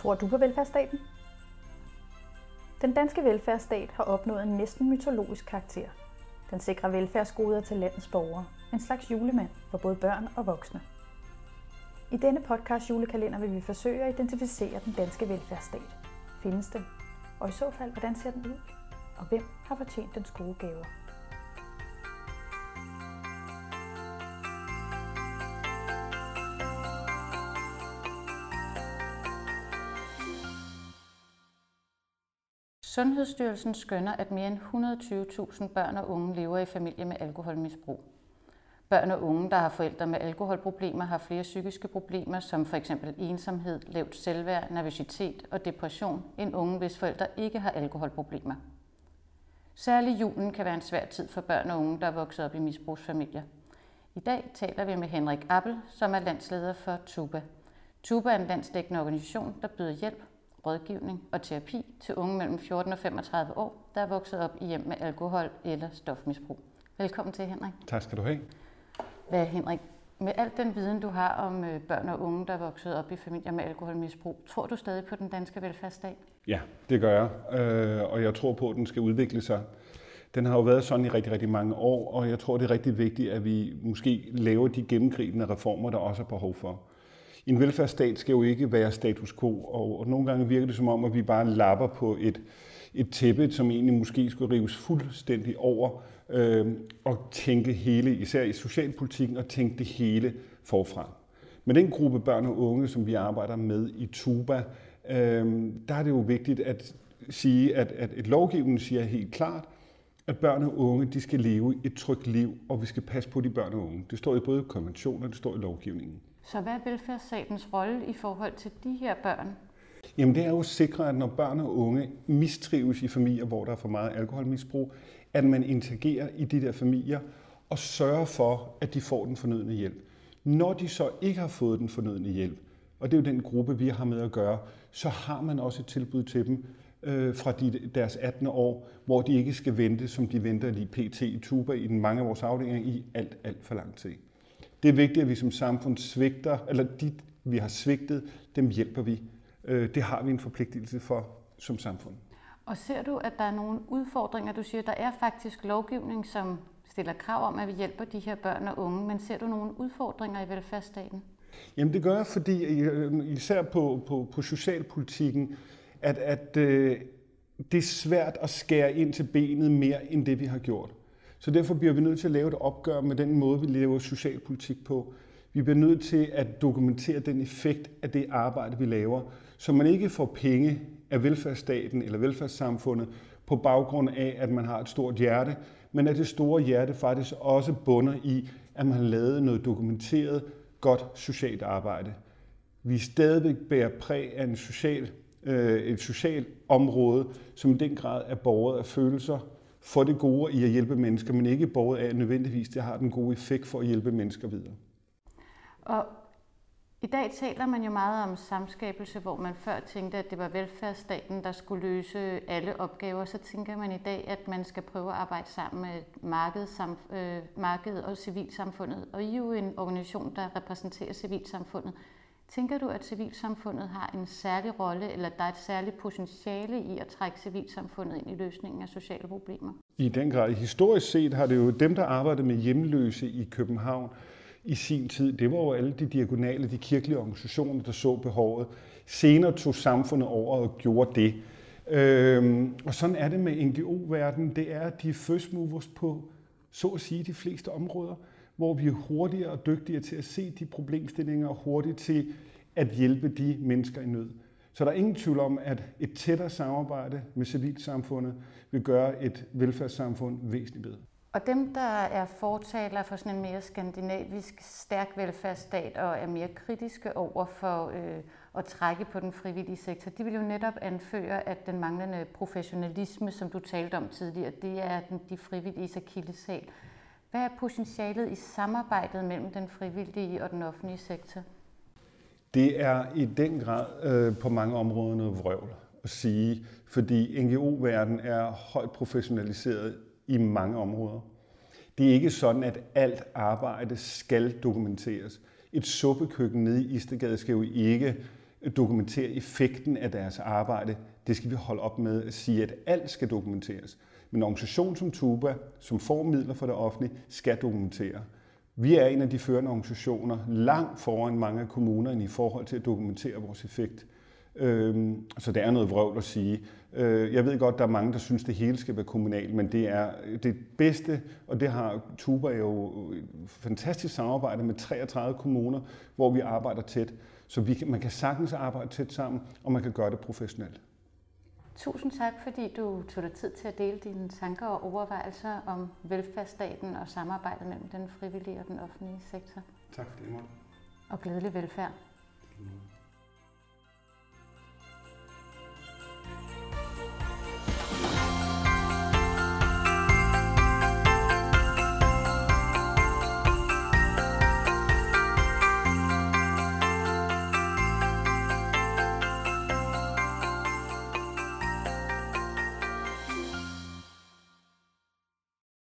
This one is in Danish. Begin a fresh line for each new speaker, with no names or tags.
Tror du på velfærdsstaten? Den danske velfærdsstat har opnået en næsten mytologisk karakter. Den sikrer velfærdsgoder til landets borgere. En slags julemand for både børn og voksne. I denne podcast julekalender vil vi forsøge at identificere den danske velfærdsstat. Findes den? Og i så fald, hvordan ser den ud? Og hvem har fortjent dens gode gaver?
Sundhedsstyrelsen skønner, at mere end 120.000 børn og unge lever i familie med alkoholmisbrug. Børn og unge, der har forældre med alkoholproblemer, har flere psykiske problemer, som f.eks. ensomhed, lavt selvværd, nervøsitet og depression, end unge, hvis forældre ikke har alkoholproblemer. Særlig julen kan være en svær tid for børn og unge, der er vokset op i misbrugsfamilier. I dag taler vi med Henrik Appel, som er landsleder for TUBA. TUBA er en landsdækkende organisation, der byder hjælp rådgivning og terapi til unge mellem 14 og 35 år, der er vokset op i hjem med alkohol eller stofmisbrug. Velkommen til, Henrik.
Tak skal du have.
Hvad, Henrik, med al den viden, du har om øh, børn og unge, der er vokset op i familier med alkoholmisbrug, tror du stadig på den danske velfærdsstat?
Ja, det gør jeg, øh, og jeg tror på, at den skal udvikle sig. Den har jo været sådan i rigtig, rigtig mange år, og jeg tror, det er rigtig vigtigt, at vi måske laver de gennemgribende reformer, der også er behov for en velfærdsstat skal jo ikke være status quo, og, og nogle gange virker det som om, at vi bare lapper på et, et tæppe, som egentlig måske skulle rives fuldstændig over, øh, og tænke hele, især i socialpolitikken, og tænke det hele forfra. Med den gruppe børn og unge, som vi arbejder med i Tuba, øh, der er det jo vigtigt at sige, at, at et lovgivning siger helt klart, at børn og unge de skal leve et trygt liv, og vi skal passe på de børn og unge. Det står i både konventioner, det står i lovgivningen.
Så hvad er velfærdsstatens rolle i forhold til de her børn?
Jamen det er jo at sikre, at når børn og unge mistrives i familier, hvor der er for meget alkoholmisbrug, at man interagerer i de der familier og sørger for, at de får den fornødne hjælp. Når de så ikke har fået den fornødne hjælp, og det er jo den gruppe, vi har med at gøre, så har man også et tilbud til dem øh, fra de, deres 18. år, hvor de ikke skal vente, som de venter lige pt. i tuber i den mange af vores afdelinger i alt, alt for lang tid. Det er vigtigt, at vi som samfund svigter, eller de, vi har svigtet, dem hjælper vi. Øh, det har vi en forpligtelse for som samfund.
Og ser du, at der er nogle udfordringer? Du siger, at der er faktisk lovgivning, som stiller krav om, at vi hjælper de her børn og unge, men ser du nogle udfordringer i velfærdsstaten?
Jamen det gør jeg, fordi øh, især på, på, på socialpolitikken, at, at øh, det er svært at skære ind til benet mere end det, vi har gjort. Så derfor bliver vi nødt til at lave et opgør med den måde, vi laver socialpolitik på. Vi bliver nødt til at dokumentere den effekt af det arbejde, vi laver, så man ikke får penge af velfærdsstaten eller velfærdssamfundet på baggrund af, at man har et stort hjerte, men at det store hjerte faktisk også bunder i, at man har lavet noget dokumenteret, godt socialt arbejde. Vi stadigvæk bærer præg af en social, øh, et socialt område, som i den grad er borget af følelser, for det gode i at hjælpe mennesker, men ikke båret af, at nødvendigvis det har den gode effekt for at hjælpe mennesker videre.
Og i dag taler man jo meget om samskabelse, hvor man før tænkte, at det var velfærdsstaten, der skulle løse alle opgaver. Så tænker man i dag, at man skal prøve at arbejde sammen med markedet, øh, markedet og civilsamfundet. Og I er jo en organisation, der repræsenterer civilsamfundet. Tænker du, at civilsamfundet har en særlig rolle, eller der er et særligt potentiale i at trække civilsamfundet ind i løsningen af sociale problemer?
I den grad. Historisk set har det jo dem, der arbejdede med hjemløse i København i sin tid, det var jo alle de diagonale, de kirkelige organisationer, der så behovet. Senere tog samfundet over og gjorde det. Øhm, og sådan er det med NGO-verdenen. Det er at de first movers på, så at sige, de fleste områder hvor vi er hurtigere og dygtigere til at se de problemstillinger og hurtigt til at hjælpe de mennesker i nød. Så der er ingen tvivl om, at et tættere samarbejde med civilsamfundet vil gøre et velfærdssamfund væsentligt bedre.
Og dem, der er fortaler for sådan en mere skandinavisk stærk velfærdsstat og er mere kritiske over for øh, at trække på den frivillige sektor, de vil jo netop anføre, at den manglende professionalisme, som du talte om tidligere, det er den, de frivillige akilleshæl. Hvad er potentialet i samarbejdet mellem den frivillige og den offentlige sektor?
Det er i den grad øh, på mange områder noget vrøvl at sige, fordi NGO-verdenen er højt professionaliseret i mange områder. Det er ikke sådan, at alt arbejde skal dokumenteres. Et suppekøkken nede i Istegade skal jo ikke dokumentere effekten af deres arbejde. Det skal vi holde op med at sige, at alt skal dokumenteres. Men en organisation som Tuba, som får midler fra det offentlige, skal dokumentere. Vi er en af de førende organisationer langt foran mange af kommunerne i forhold til at dokumentere vores effekt. Øhm, så det er noget vrøvl at sige. Øh, jeg ved godt, der er mange, der synes, det hele skal være kommunalt, men det er det bedste, og det har Tuba jo et fantastisk samarbejde med 33 kommuner, hvor vi arbejder tæt. Så vi, man kan sagtens arbejde tæt sammen, og man kan gøre det professionelt.
Tusind tak, fordi du tog dig tid til at dele dine tanker og overvejelser om velfærdsstaten og samarbejdet mellem den frivillige og den offentlige sektor.
Tak for det, Morten.
Og glædelig velfærd.
Mm.